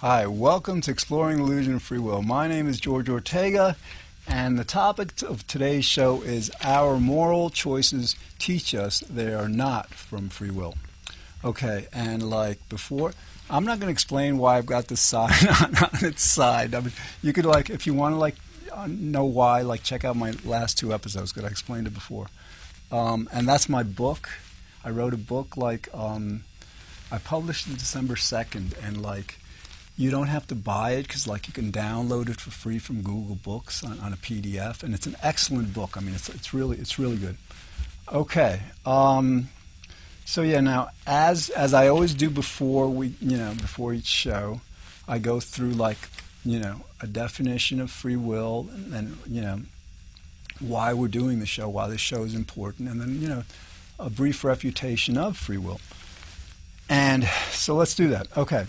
Hi, welcome to Exploring Illusion of Free Will. My name is George Ortega, and the topic of today's show is Our Moral Choices Teach Us They Are Not from Free Will. Okay, and like before, I'm not going to explain why I've got this sign on, on its side. I mean, you could like, if you want to like uh, know why, like check out my last two episodes because I explained it before. Um, and that's my book. I wrote a book like um, I published it December second, and like you don't have to buy it because like you can download it for free from Google Books on, on, a PDF, and it's an excellent book. I mean, it's it's really it's really good. Okay. Um, so yeah, now as as I always do before we you know before each show, I go through like you know a definition of free will and you know why we're doing the show, why the show is important, and then you know a brief refutation of free will. And so let's do that. Okay.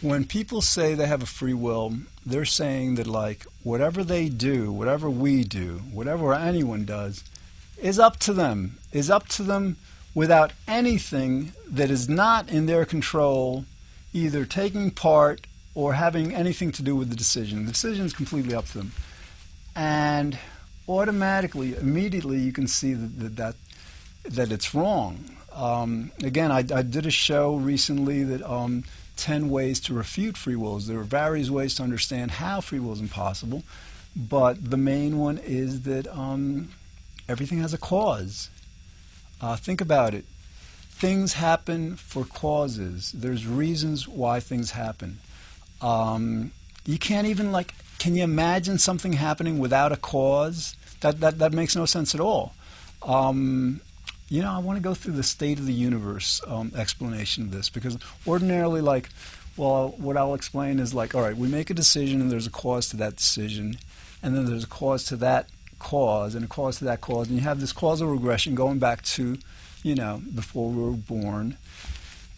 When people say they have a free will, they're saying that, like, whatever they do, whatever we do, whatever anyone does, is up to them, is up to them without anything that is not in their control, either taking part or having anything to do with the decision. The decision is completely up to them. And automatically, immediately, you can see that, that, that it's wrong. Um, again, I, I, did a show recently that um, 10 ways to refute free will. There are various ways to understand how free will is impossible, but the main one is that um, everything has a cause. Uh, think about it. Things happen for causes. There's reasons why things happen. Um, you can't even like. Can you imagine something happening without a cause? That that that makes no sense at all. Um, you know, I want to go through the state of the universe um, explanation of this because ordinarily, like, well, what I'll explain is like, all right, we make a decision and there's a cause to that decision, and then there's a cause to that cause and a cause to that cause, and you have this causal regression going back to, you know, before we were born,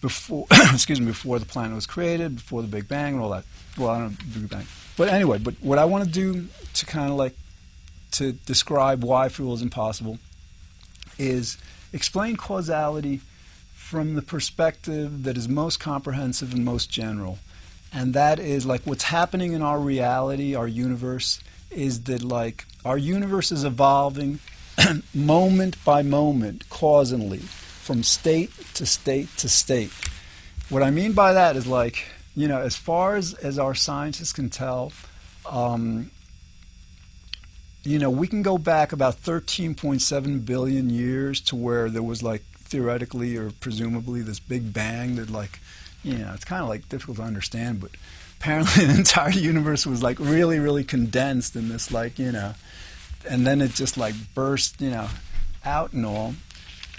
before excuse me, before the planet was created, before the Big Bang, and all that. Well, I don't know Big Bang, but anyway, but what I want to do to kind of like to describe why free will is impossible is explain causality from the perspective that is most comprehensive and most general. And that is like what's happening in our reality, our universe, is that like our universe is evolving moment by moment, causally, from state to state to state. What I mean by that is like, you know, as far as, as our scientists can tell, um, you know, we can go back about 13.7 billion years to where there was like theoretically or presumably this big bang that like, you know, it's kind of like difficult to understand, but apparently the entire universe was like really, really condensed in this like, you know, and then it just like burst, you know, out and all.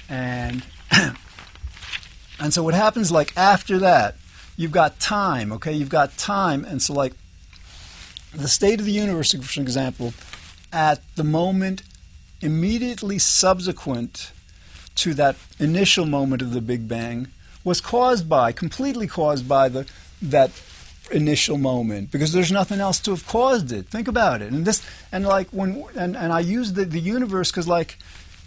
And and so what happens like after that, you've got time, okay? You've got time, and so like the state of the universe, for example, at the moment immediately subsequent to that initial moment of the Big Bang was caused by, completely caused by the that initial moment because there's nothing else to have caused it. Think about it. And this and like when and, and I use the, the universe because like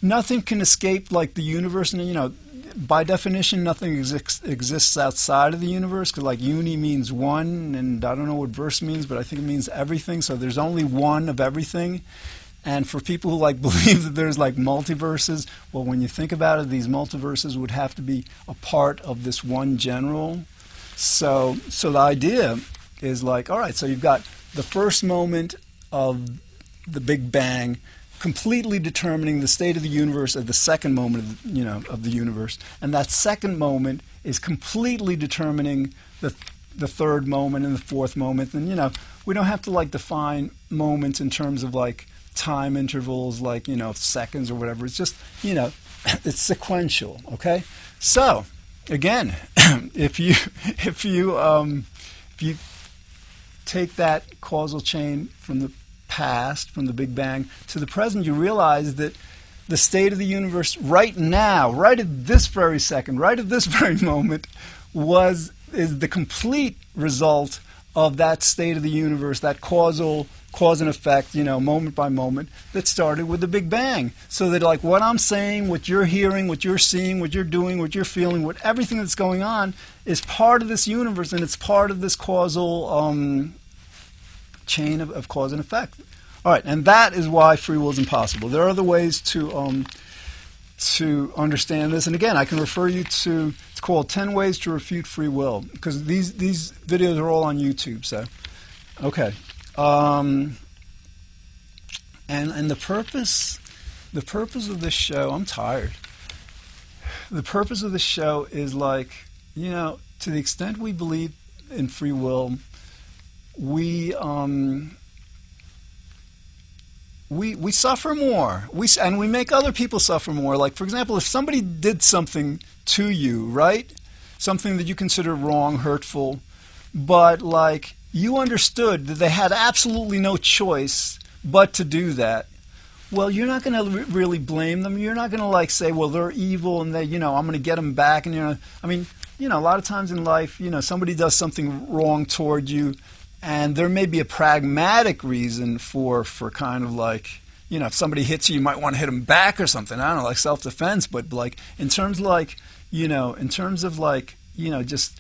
nothing can escape like the universe and you know by definition, nothing ex- exists outside of the universe because, like, uni means one, and I don't know what verse means, but I think it means everything. So there's only one of everything. And for people who like believe that there's like multiverses, well, when you think about it, these multiverses would have to be a part of this one general. So, so the idea is like, all right, so you've got the first moment of the Big Bang completely determining the state of the universe at the second moment of the, you know of the universe, and that second moment is completely determining the the third moment and the fourth moment. And you know we don't have to like define moments in terms of like time intervals, like you know seconds or whatever. It's just you know it's sequential. Okay, so again, if you if you um, if you take that causal chain from the past, from the Big Bang to the present, you realize that the state of the universe right now, right at this very second, right at this very moment, was is the complete result of that state of the universe, that causal cause and effect, you know, moment by moment, that started with the Big Bang. So that, like, what I'm saying, what you're hearing, what you're seeing, what you're doing, what you're feeling, what everything that's going on is part of this universe and it's part of this causal um, chain of, of, cause and effect. All right, and that is why free will is impossible. There are other ways to. Um, to understand this, and again, I can refer you to it's called "10 Ways to Refute Free Will" because these these videos are all on YouTube. So, okay, um, and and the purpose, the purpose of this show, I'm tired. The purpose of this show is like, you know, to the extent we believe in free will, we um, we we suffer more. We and we make other people suffer more. Like for example, if somebody did something to you, right? Something that you consider wrong, hurtful, but like you understood that they had absolutely no choice but to do that, well, you're not going to re- really blame them. You're not going to like say, well, they're evil and they, you know, I'm going to get them back. And you know, I mean, you know, a lot of times in life, you know, somebody does something wrong toward you, and there may be a pragmatic reason for for kind of like, you know, if somebody hits you, you might want to hit them back or something. I don't know, like self defense. But like in terms of like, you know, in terms of like, you know, just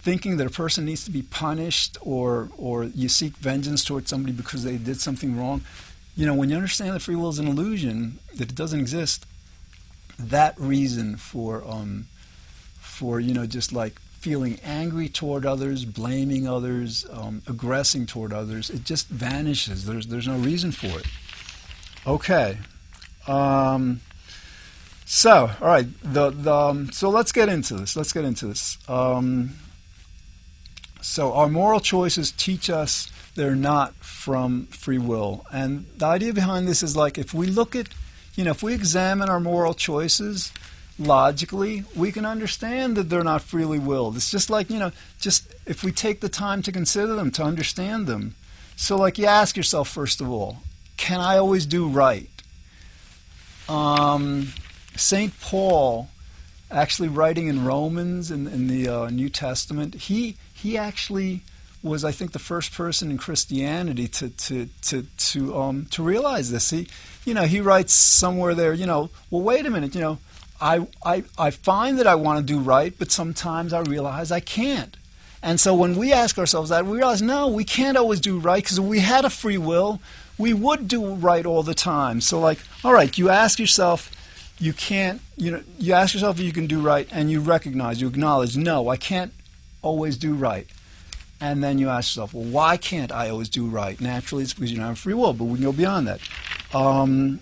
thinking that a person needs to be punished or or you seek vengeance towards somebody because they did something wrong. You know, when you understand that free will is an illusion, that it doesn't exist, that reason for um, for you know just like feeling angry toward others, blaming others, um, aggressing toward others, it just vanishes. There's there's no reason for it. Okay. Um, so, all right. The, the um, so let's get into this. Let's get into this. Um, so our moral choices teach us they're not from free will. And the idea behind this is like if we look at, you know, if we examine our moral choices logically, we can understand that they're not freely willed. It's just like, you know, just if we take the time to consider them, to understand them. So, like, you ask yourself, first of all, can I always do right? Um, St. Paul, actually writing in Romans in, in the uh, New Testament, he he actually was, I think, the first person in Christianity to to to to um, to realize this. He, you know, he writes somewhere there, you know, well, wait a minute, you know, I I I find that I want to do right, but sometimes I realize I can't. And so when we ask ourselves that, we realize no, we can't always do right because if we had a free will, we would do right all the time. So like, all right, you ask yourself, you can't, you know, you ask yourself if you can do right, and you recognize, you acknowledge, no, I can't always do right. And then you ask yourself, well, why can't I always do right? Naturally, it's because you don't have a free will, but we can go beyond that. Um,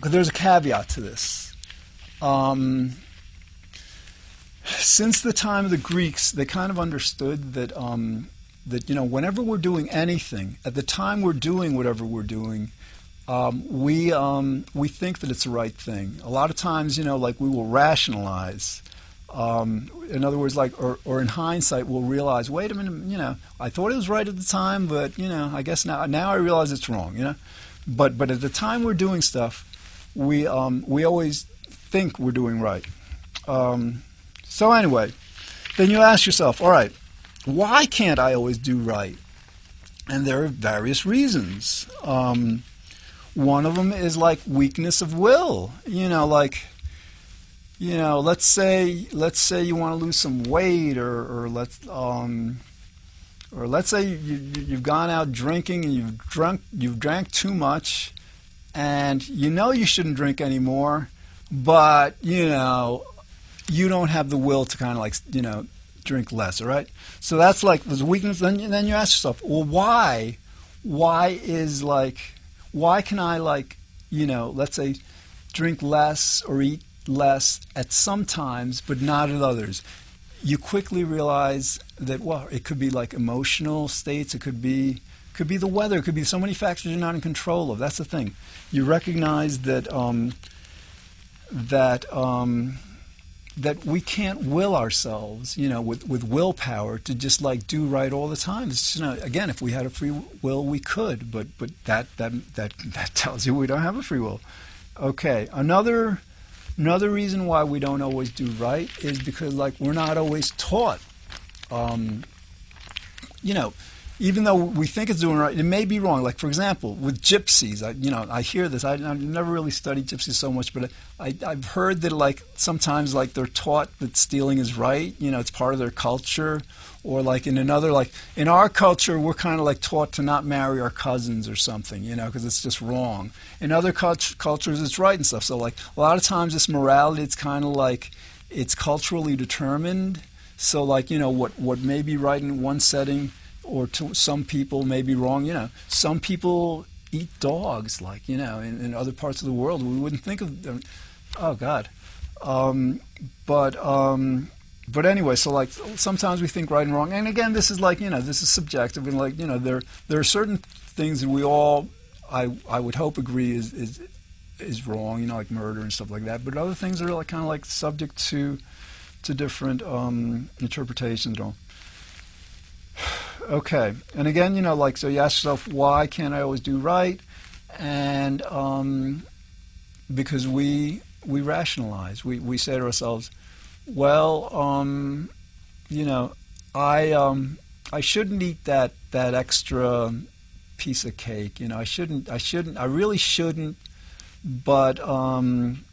but there's a caveat to this. Um, since the time of the Greeks, they kind of understood that um, that you know whenever we're doing anything, at the time we're doing whatever we're doing, um, we um, we think that it's the right thing. A lot of times, you know, like we will rationalize um, in other words, like, or, or in hindsight, we'll realize, wait a minute, you know, I thought it was right at the time, but you know, I guess now now I realize it's wrong, you know. But but at the time we're doing stuff, we um, we always think we're doing right. Um, so anyway, then you ask yourself, all right, why can't I always do right? And there are various reasons. Um, one of them is like weakness of will. You know, like you know, let's say let's say you want to lose some weight, or or let's um, or let's say you, you've gone out drinking and you've drunk you've drank too much, and you know you shouldn't drink anymore, but you know you don't have the will to kind of like you know drink less. All right, so that's like there's weakness. Then then you ask yourself, well, why? Why is like why can I like you know let's say drink less or eat less at some times, but not at others. You quickly realize that well, it could be like emotional states. It could be could be the weather. It could be so many factors you're not in control of. That's the thing. You recognize that um, that um, that we can't will ourselves, you know, with, with willpower to just like do right all the time. It's you know, again, if we had a free will, we could, but but that that that that tells you we don't have a free will. Okay, another Another reason why we don't always do right is because, like, we're not always taught. Um, you know, even though we think it's doing right, it may be wrong. Like for example, with gypsies, I, you know, I hear this. I, have never really studied gypsies so much, but I, I've heard that like sometimes like they're taught that stealing is right. You know, it's part of their culture. Or like in another, like in our culture, we're kind of like taught to not marry our cousins or something, you know, because it's just wrong. In other cult- cultures, it's right and stuff. So like a lot of times, this morality, it's kind of like it's culturally determined. So like you know what what may be right in one setting or to some people may be wrong. You know, some people eat dogs, like you know, in, in other parts of the world we wouldn't think of. Them. Oh God, um, but um, but anyway, so like sometimes we think right and wrong, and again, this is like you know, this is subjective, and like you know, there there are certain things that we all, I I would hope agree is is is wrong, you know, like murder and stuff like that. But other things are like kind of like subject to to different um, interpretations. And all. Okay, and again, you know, like so, you ask yourself, why can't I always do right? And um, because we we rationalize, we we say to ourselves, well, um, you know, I um, I shouldn't eat that that extra piece of cake. You know, I shouldn't. I shouldn't. I really shouldn't. But um,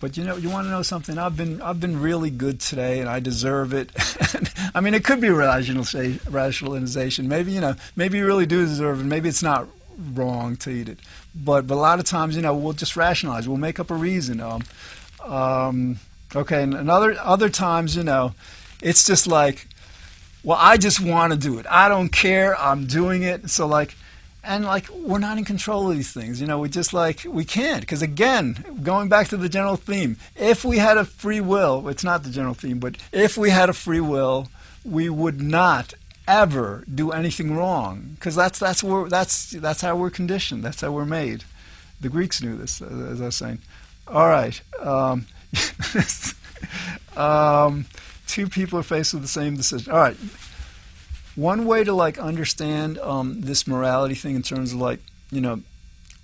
but you know, you want to know something? I've been I've been really good today, and I deserve it. I mean, it could be rationalization. Maybe you know, maybe you really do deserve it. Maybe it's not wrong to eat it. But but a lot of times, you know, we'll just rationalize. We'll make up a reason. Um, um, okay, and, and other other times, you know, it's just like, well, I just want to do it. I don't care. I'm doing it. So like and like we're not in control of these things you know we just like we can't. Because again going back to the general theme if we had a free will it's not the general theme but if we had a free will we would not ever do anything wrong. Because that's that's where that's that's how we're conditioned. That's how we're made. The greeks knew this as i was saying. All right um, um, two people are faced with the same decision. All right one way to like understand um, this morality thing in terms of like you know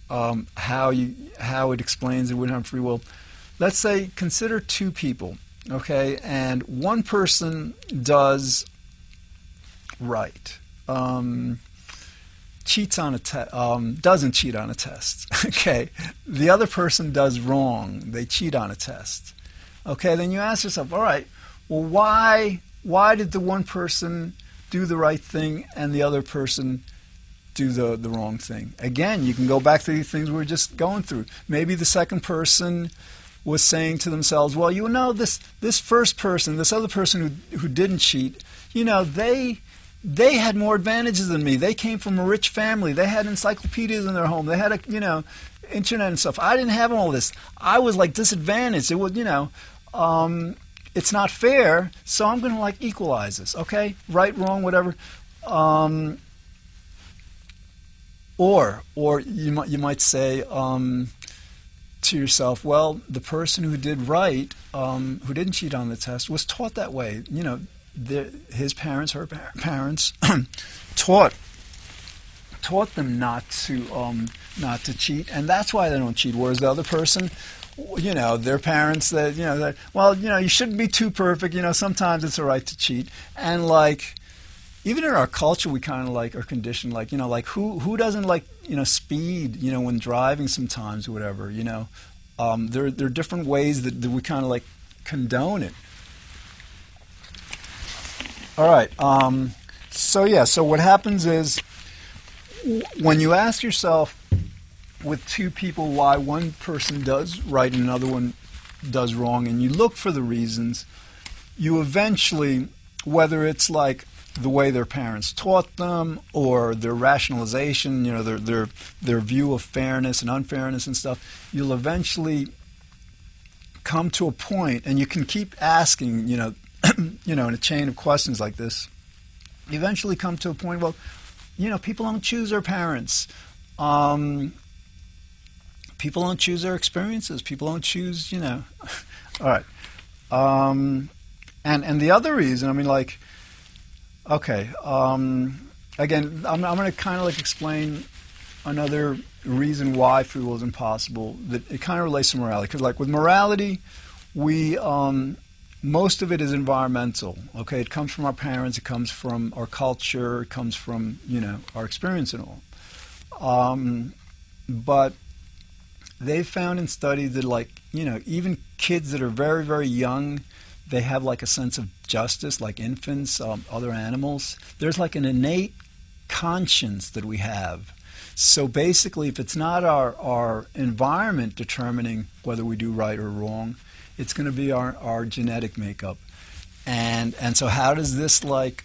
um, how you how it explains it wouldn't have free will. Let's say consider two people, okay, and one person does right, um, cheats on a test, um, doesn't cheat on a test, okay. The other person does wrong; they cheat on a test, okay. Then you ask yourself, all right, well, why why did the one person do the right thing and the other person do the, the wrong thing. Again, you can go back to the things we are just going through. Maybe the second person was saying to themselves, well, you know, this, this first person, this other person who, who didn't cheat, you know, they, they had more advantages than me. They came from a rich family. They had encyclopedias in their home. They had, a, you know, internet and stuff. I didn't have all this. I was like disadvantaged. It was, you know, um, it's not fair, so I'm going to like equalize this, okay? Right, wrong, whatever. Um, or, or you might you might say um, to yourself, well, the person who did right, um, who didn't cheat on the test, was taught that way. You know, the, his parents, her parents, taught taught them not to um, not to cheat, and that's why they don't cheat. Whereas the other person you know, their parents that, you know, that, well, you know, you shouldn't be too perfect. You know, sometimes it's all right to cheat. And like, even in our culture, we kind of like are conditioned, like, you know, like who, who doesn't like, you know, speed, you know, when driving sometimes or whatever, you know. Um, there, there are different ways that, that we kind of like condone it. All right. Um, so, yeah, so what happens is when you ask yourself, with two people why one person does right and another one does wrong, and you look for the reasons, you eventually, whether it's like the way their parents taught them or their rationalization, you know, their their their view of fairness and unfairness and stuff, you'll eventually come to a point and you can keep asking, you know, you know, in a chain of questions like this, you eventually come to a point, well, you know, people don't choose their parents. Um, people don't choose their experiences. People don't choose, you know. All right. Um, and and the other reason, I mean, like, okay. Um, again, I'm, I'm going to kind of like explain another reason why free will is impossible. That it kind of relates to morality, because like with morality, we um, most of it is environmental. Okay, it comes from our parents, it comes from our culture, it comes from you know our experience and all. Um, but they found in studies that like you know even kids that are very very young, they have like a sense of justice, like infants, um, other animals. There's like an innate conscience that we have. So basically, if it's not our, our environment determining whether we do right or wrong, it's going to be our, our genetic makeup. And and so how does this like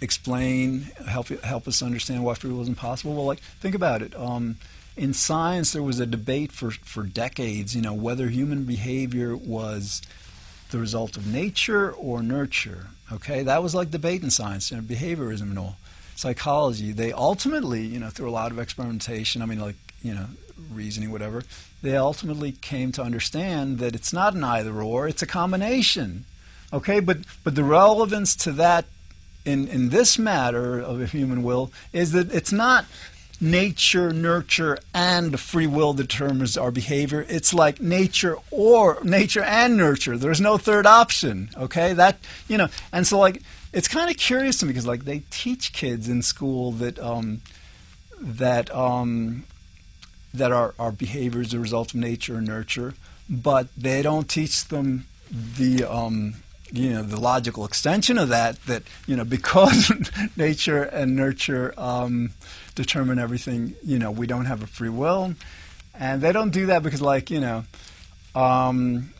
explain help help us understand why free will is impossible? Well, like think about it. Um, in science, there was a debate for for decades. You know whether human behavior was the result of nature or nurture. Okay, that was like debate in science, you know, behaviorism and all. Psychology. They ultimately, you know, through a lot of experimentation. I mean, like you know, reasoning, whatever, they ultimately came to understand that it's not an either or, it's a combination. Okay, but, but the relevance to that in, in this matter of human will is that it's not nature, nurture, and free will determines our behavior. It's like nature or nature and nurture. There's no third option. Okay, that you know, and so like it's kind of curious to me because like they teach kids in school that um, that um, that our, our behavior is a result of nature and nurture, but they don't teach them the um, you know the logical extension of that that you know because nature and nurture um, determine everything you know we don't have a free will. And they don't do that because like you know um,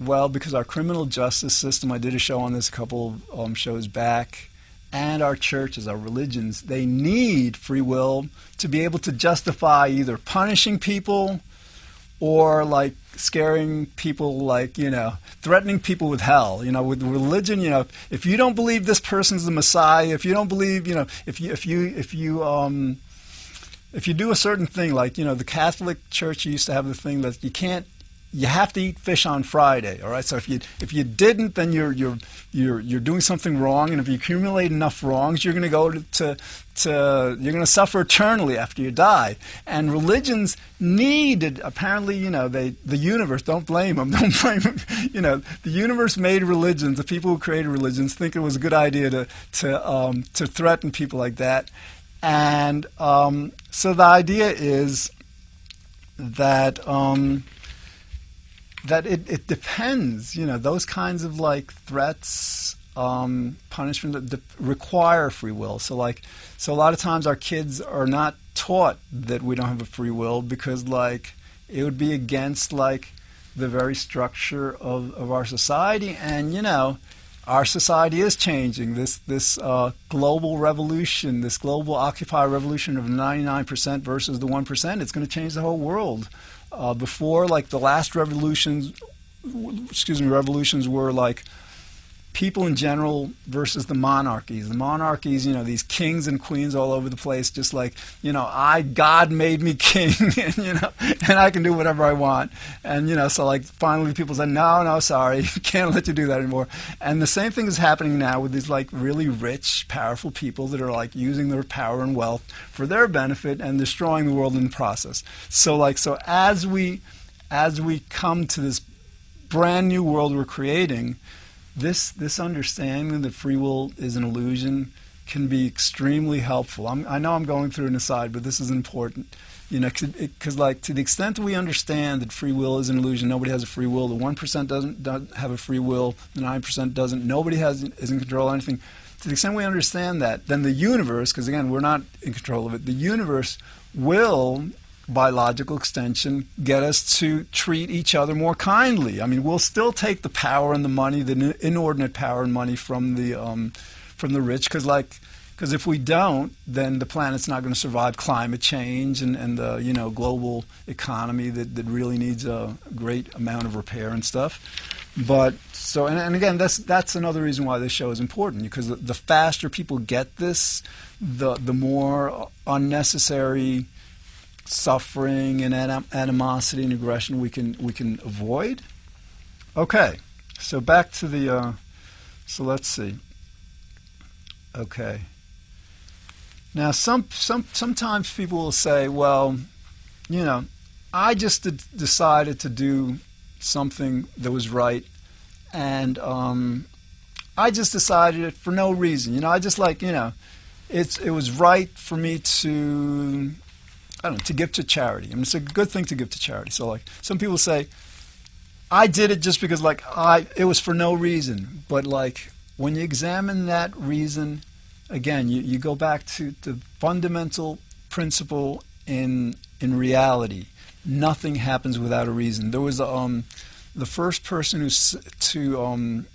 well because our criminal justice system i did a show on this a couple um, shows back and our churches, our religions, they need free will to be able to justify either punishing people or like scaring people like you know threatening people with hell you know with religion you know if you don't believe this person's the messiah if you don't believe you know if you if you if you um if you do a certain thing like you know the catholic church used to have the thing that you can't you have to eat fish on Friday. All right. So if you if you didn't, then you're you're you're you're doing something wrong. And if you accumulate enough wrongs, you're going to go to, to to you're going to suffer eternally after you die. And religions needed apparently, you know, they the universe. Don't blame them. Don't blame them. You know, the universe made religions. The people who created religions think it was a good idea to to um, to threaten people like that. And um, so the idea is that. Um, that it, it depends. You know, those kinds of like threats, um, punishment that, that require free will. So like, so a lot of times our kids are not taught that we don't have a free will because like it would be against like the very structure of, of our society and you know our society is changing this this uh, global revolution this global occupy revolution of 99% versus the 1% it's going to change the whole world uh, before, like the last revolutions, excuse me, revolutions were like people in general versus the monarchies. The monarchies, you know, these kings and queens all over the place, just like, you know, I, God made me king, and, you know, and I can do whatever I want. And, you know, so like finally people said, no, no, sorry, can't let you do that anymore. And the same thing is happening now with these like really rich, powerful people that are like using their power and wealth for their benefit and destroying the world in the process. So like, so as we, as we come to this brand new world we're creating, this this understanding that free will is an illusion can be extremely helpful. I'm, i know I'm going through an aside, but this is important. You know, because like to the extent that we understand that free will is an illusion, nobody has a free will. The one percent doesn't, doesn't have a free will. The nine percent doesn't. Nobody has is in control of anything. To the extent we understand that, then the universe, because again we're not in control of it, the universe will by logical extension, get us to treat each other more kindly. I mean, we'll still take the power and the money, the inordinate power and money from the um, from the rich, because like. Because if we don't, then the planet's not going to survive climate change and, and the you know global economy that, that really needs a great amount of repair and stuff. But so and, and again, that's that's another reason why this show is important because the, the faster people get this, the the more unnecessary suffering and animosity and aggression we can we can avoid. Okay, so back to the. Uh, so let's see. Okay. Now, some some sometimes people will say, "Well, you know, I just d- decided to do something that was right, and um, I just decided it for no reason. You know, I just like you know, it's it was right for me to I don't know to give to charity. I mean, it's a good thing to give to charity. So like some people say, I did it just because like I it was for no reason. But like when you examine that reason, again, you, you go back to the fundamental principle in in reality. Nothing happens without a reason. There was um, the first person who's to um,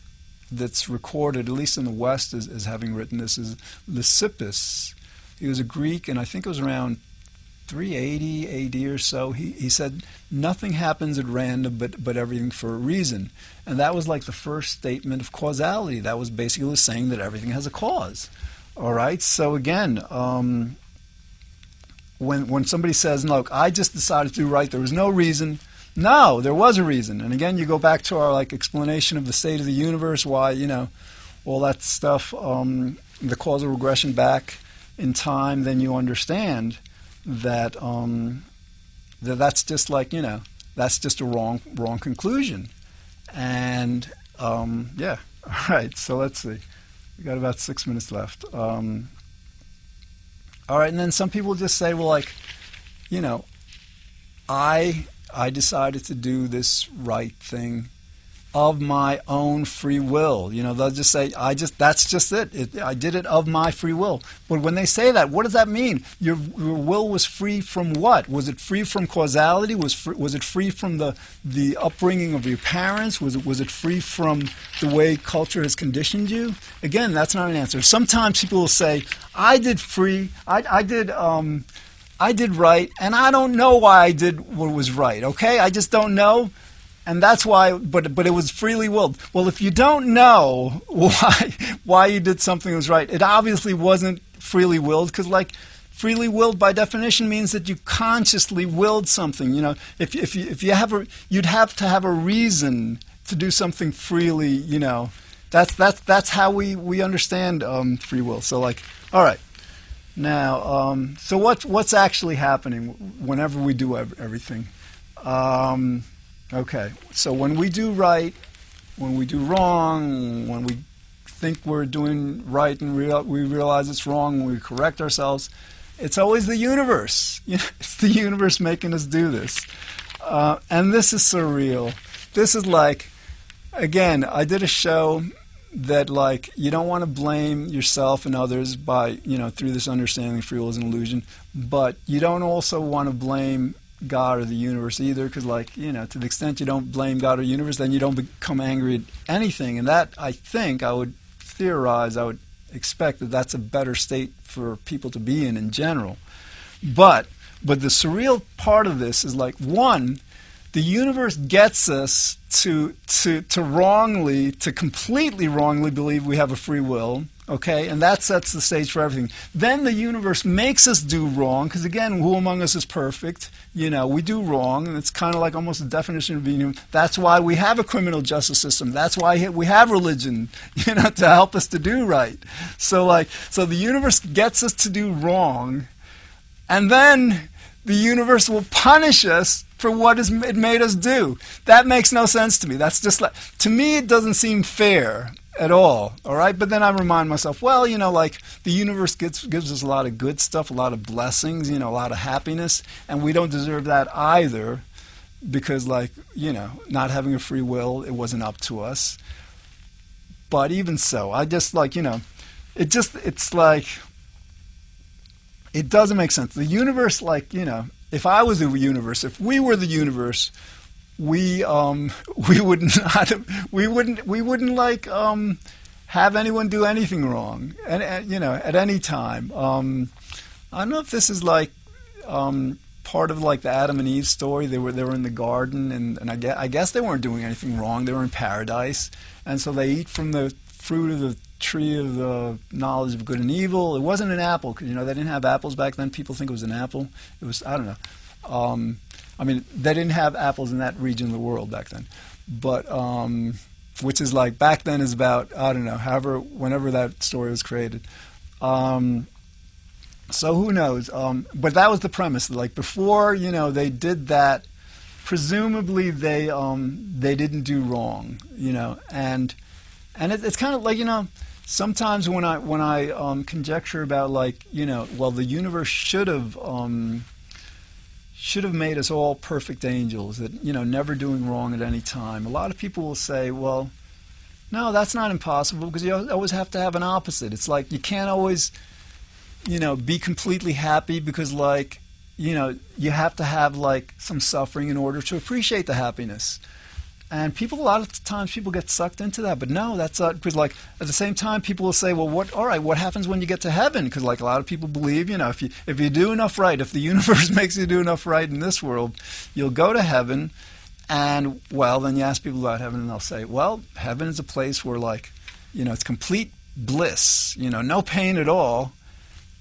that's recorded, at least in the West, as, as having written this is Leucippus. He was a Greek, and I think it was around 380 AD or so. He, he said, Nothing happens at random, but, but everything for a reason. And that was like the first statement of causality. That was basically saying that everything has a cause. All right? So again, um, when, when somebody says, Look, I just decided to do right, there was no reason no, there was a reason. And again, you go back to our like explanation of the state of the universe, why you know all that stuff, um, the causal regression back in time. Then you understand that um, that that's just like you know that's just a wrong wrong conclusion. And um, yeah, all right. So let's see. We got about six minutes left. Um, all right, and then some people just say, well, like, you know, I I decided to do this right thing of my own free will. You know, they'll just say, I just, that's just it. it. I did it of my free will. But when they say that, what does that mean? Your, your will was free from what? Was it free from causality? Was, was it free from the, the upbringing of your parents? Was it, was it free from the way culture has conditioned you? Again, that's not an answer. Sometimes people will say, I did free, I, I did, um, I did right, and I don't know why I did what was right. Okay, I just don't know, and that's why. But but it was freely willed. Well, if you don't know why why you did something that was right, it obviously wasn't freely willed because like freely willed by definition means that you consciously willed something. You know, if if you, if you have a you'd have to have a reason to do something freely. You know, that's that's that's how we we understand um, free will. So like, all right. Now, um, so what, what's actually happening whenever we do everything? Um, okay, so when we do right, when we do wrong, when we think we're doing right and real, we realize it's wrong, when we correct ourselves, it's always the universe. it's the universe making us do this. Uh, and this is surreal. This is like, again, I did a show that like you don't want to blame yourself and others by you know through this understanding free will is an illusion but you don't also want to blame god or the universe either because like you know to the extent you don't blame god or universe then you don't become angry at anything. And that i think i would theorize i would expect that that's a better state for people to be in in general. But but the surreal part of this is like one the universe gets us to, to, to wrongly, to completely wrongly believe we have a free will, okay? And that sets the stage for everything. Then the universe makes us do wrong, because again, who among us is perfect? You know, we do wrong, and it's kind of like almost the definition of being human. That's why we have a criminal justice system. That's why we have religion, you know, to help us to do right. So, like, so the universe gets us to do wrong, and then the universe will punish us for what it made us do. That makes no sense to me. That's just like, to me, it doesn't seem fair at all. All right. But then I remind myself, well, you know, like the universe gives, gives us a lot of good stuff, a lot of blessings, you know, a lot of happiness, and we don't deserve that either because, like, you know, not having a free will, it wasn't up to us. But even so, I just like, you know, it just, it's like, it doesn't make sense. The universe, like, you know, if I was the universe, if we were the universe, we um, we would not we wouldn't we wouldn't like um, have anyone do anything wrong, and, and you know at any time. Um, I don't know if this is like um, part of like the Adam and Eve story. They were they were in the garden, and, and I, guess, I guess they weren't doing anything wrong. They were in paradise, and so they eat from the fruit of the tree of the knowledge of good and evil. It wasn't an apple you know they didn't have apples back then. People think it was an apple. It was I don't know. I mean, they didn't have apples in that region of the world back then, but um, which is like back then is about I don't know. However, whenever that story was created. Um, so who knows? Um, but that was the premise. Like before, you know, they did that presumably they um, they didn't do wrong, you know, and and it, it's kind of like you know sometimes when I when I um, conjecture about like you know well the universe should have um, should have made us all perfect angels that you know never doing wrong at any time. A lot of people will say, well, no, that's not impossible because you always have to have an opposite. It's like you can't always you know be completely happy because like you know, you have to have like some suffering in order to appreciate the happiness. And people, a lot of times, people get sucked into that. But no, that's because, like, at the same time, people will say, "Well, what? All right, what happens when you get to heaven?" Because, like, a lot of people believe, you know, if you if you do enough right, if the universe makes you do enough right in this world, you'll go to heaven. And well, then you ask people about heaven, and they'll say, "Well, heaven is a place where, like, you know, it's complete bliss. You know, no pain at all,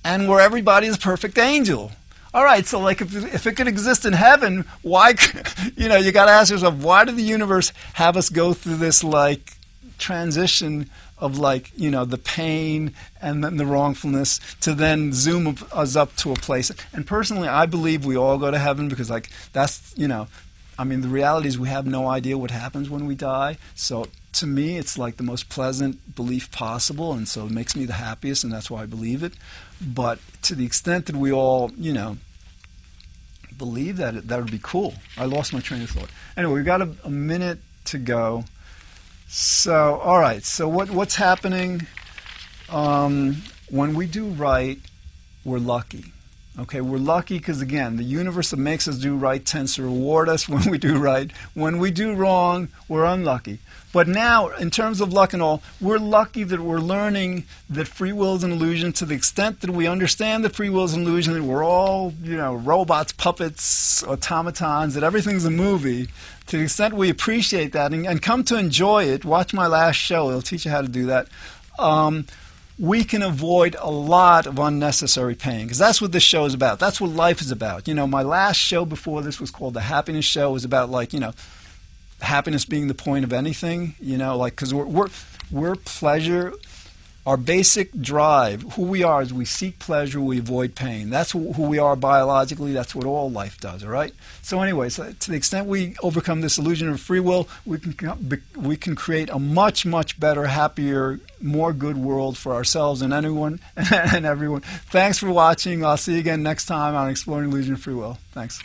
and where everybody is a perfect angel." All right, so like if, if it could exist in heaven, why, you know, you got to ask yourself, why did the universe have us go through this like transition of like, you know, the pain and then the wrongfulness to then zoom us up to a place? And personally, I believe we all go to heaven because like that's, you know, I mean, the reality is we have no idea what happens when we die. So to me, it's like the most pleasant belief possible, and so it makes me the happiest, and that's why I believe it. But to the extent that we all, you know, believe that, that would be cool. I lost my train of thought. Anyway, we've got a, a minute to go. So, all right. So, what what's happening? Um, when we do right, we're lucky. Okay, we're lucky because, again, the universe that makes us do right tends to reward us when we do right. When we do wrong, we're unlucky. But now, in terms of luck and all, we're lucky that we're learning that free will is an illusion to the extent that we understand that free will is an illusion, that we're all, you know, robots, puppets, automatons, that everything's a movie. To the extent we appreciate that and, and come to enjoy it, watch my last show, it'll teach you how to do that. Um, we can avoid a lot of unnecessary pain because that's what this show is about. That's what life is about. You know, my last show before this was called the Happiness Show. It was about like you know, happiness being the point of anything. You know, like because we're, we're we're pleasure our basic drive, who we are, is we seek pleasure, we avoid pain. That's who we are biologically. That's what all life does. All right. So, anyway, so to the extent we overcome this illusion of free will, we can we can create a much much better, happier, more good world for ourselves and anyone and everyone. Thanks for watching. I'll see you again next time on Exploring Illusion of Free Will. Thanks.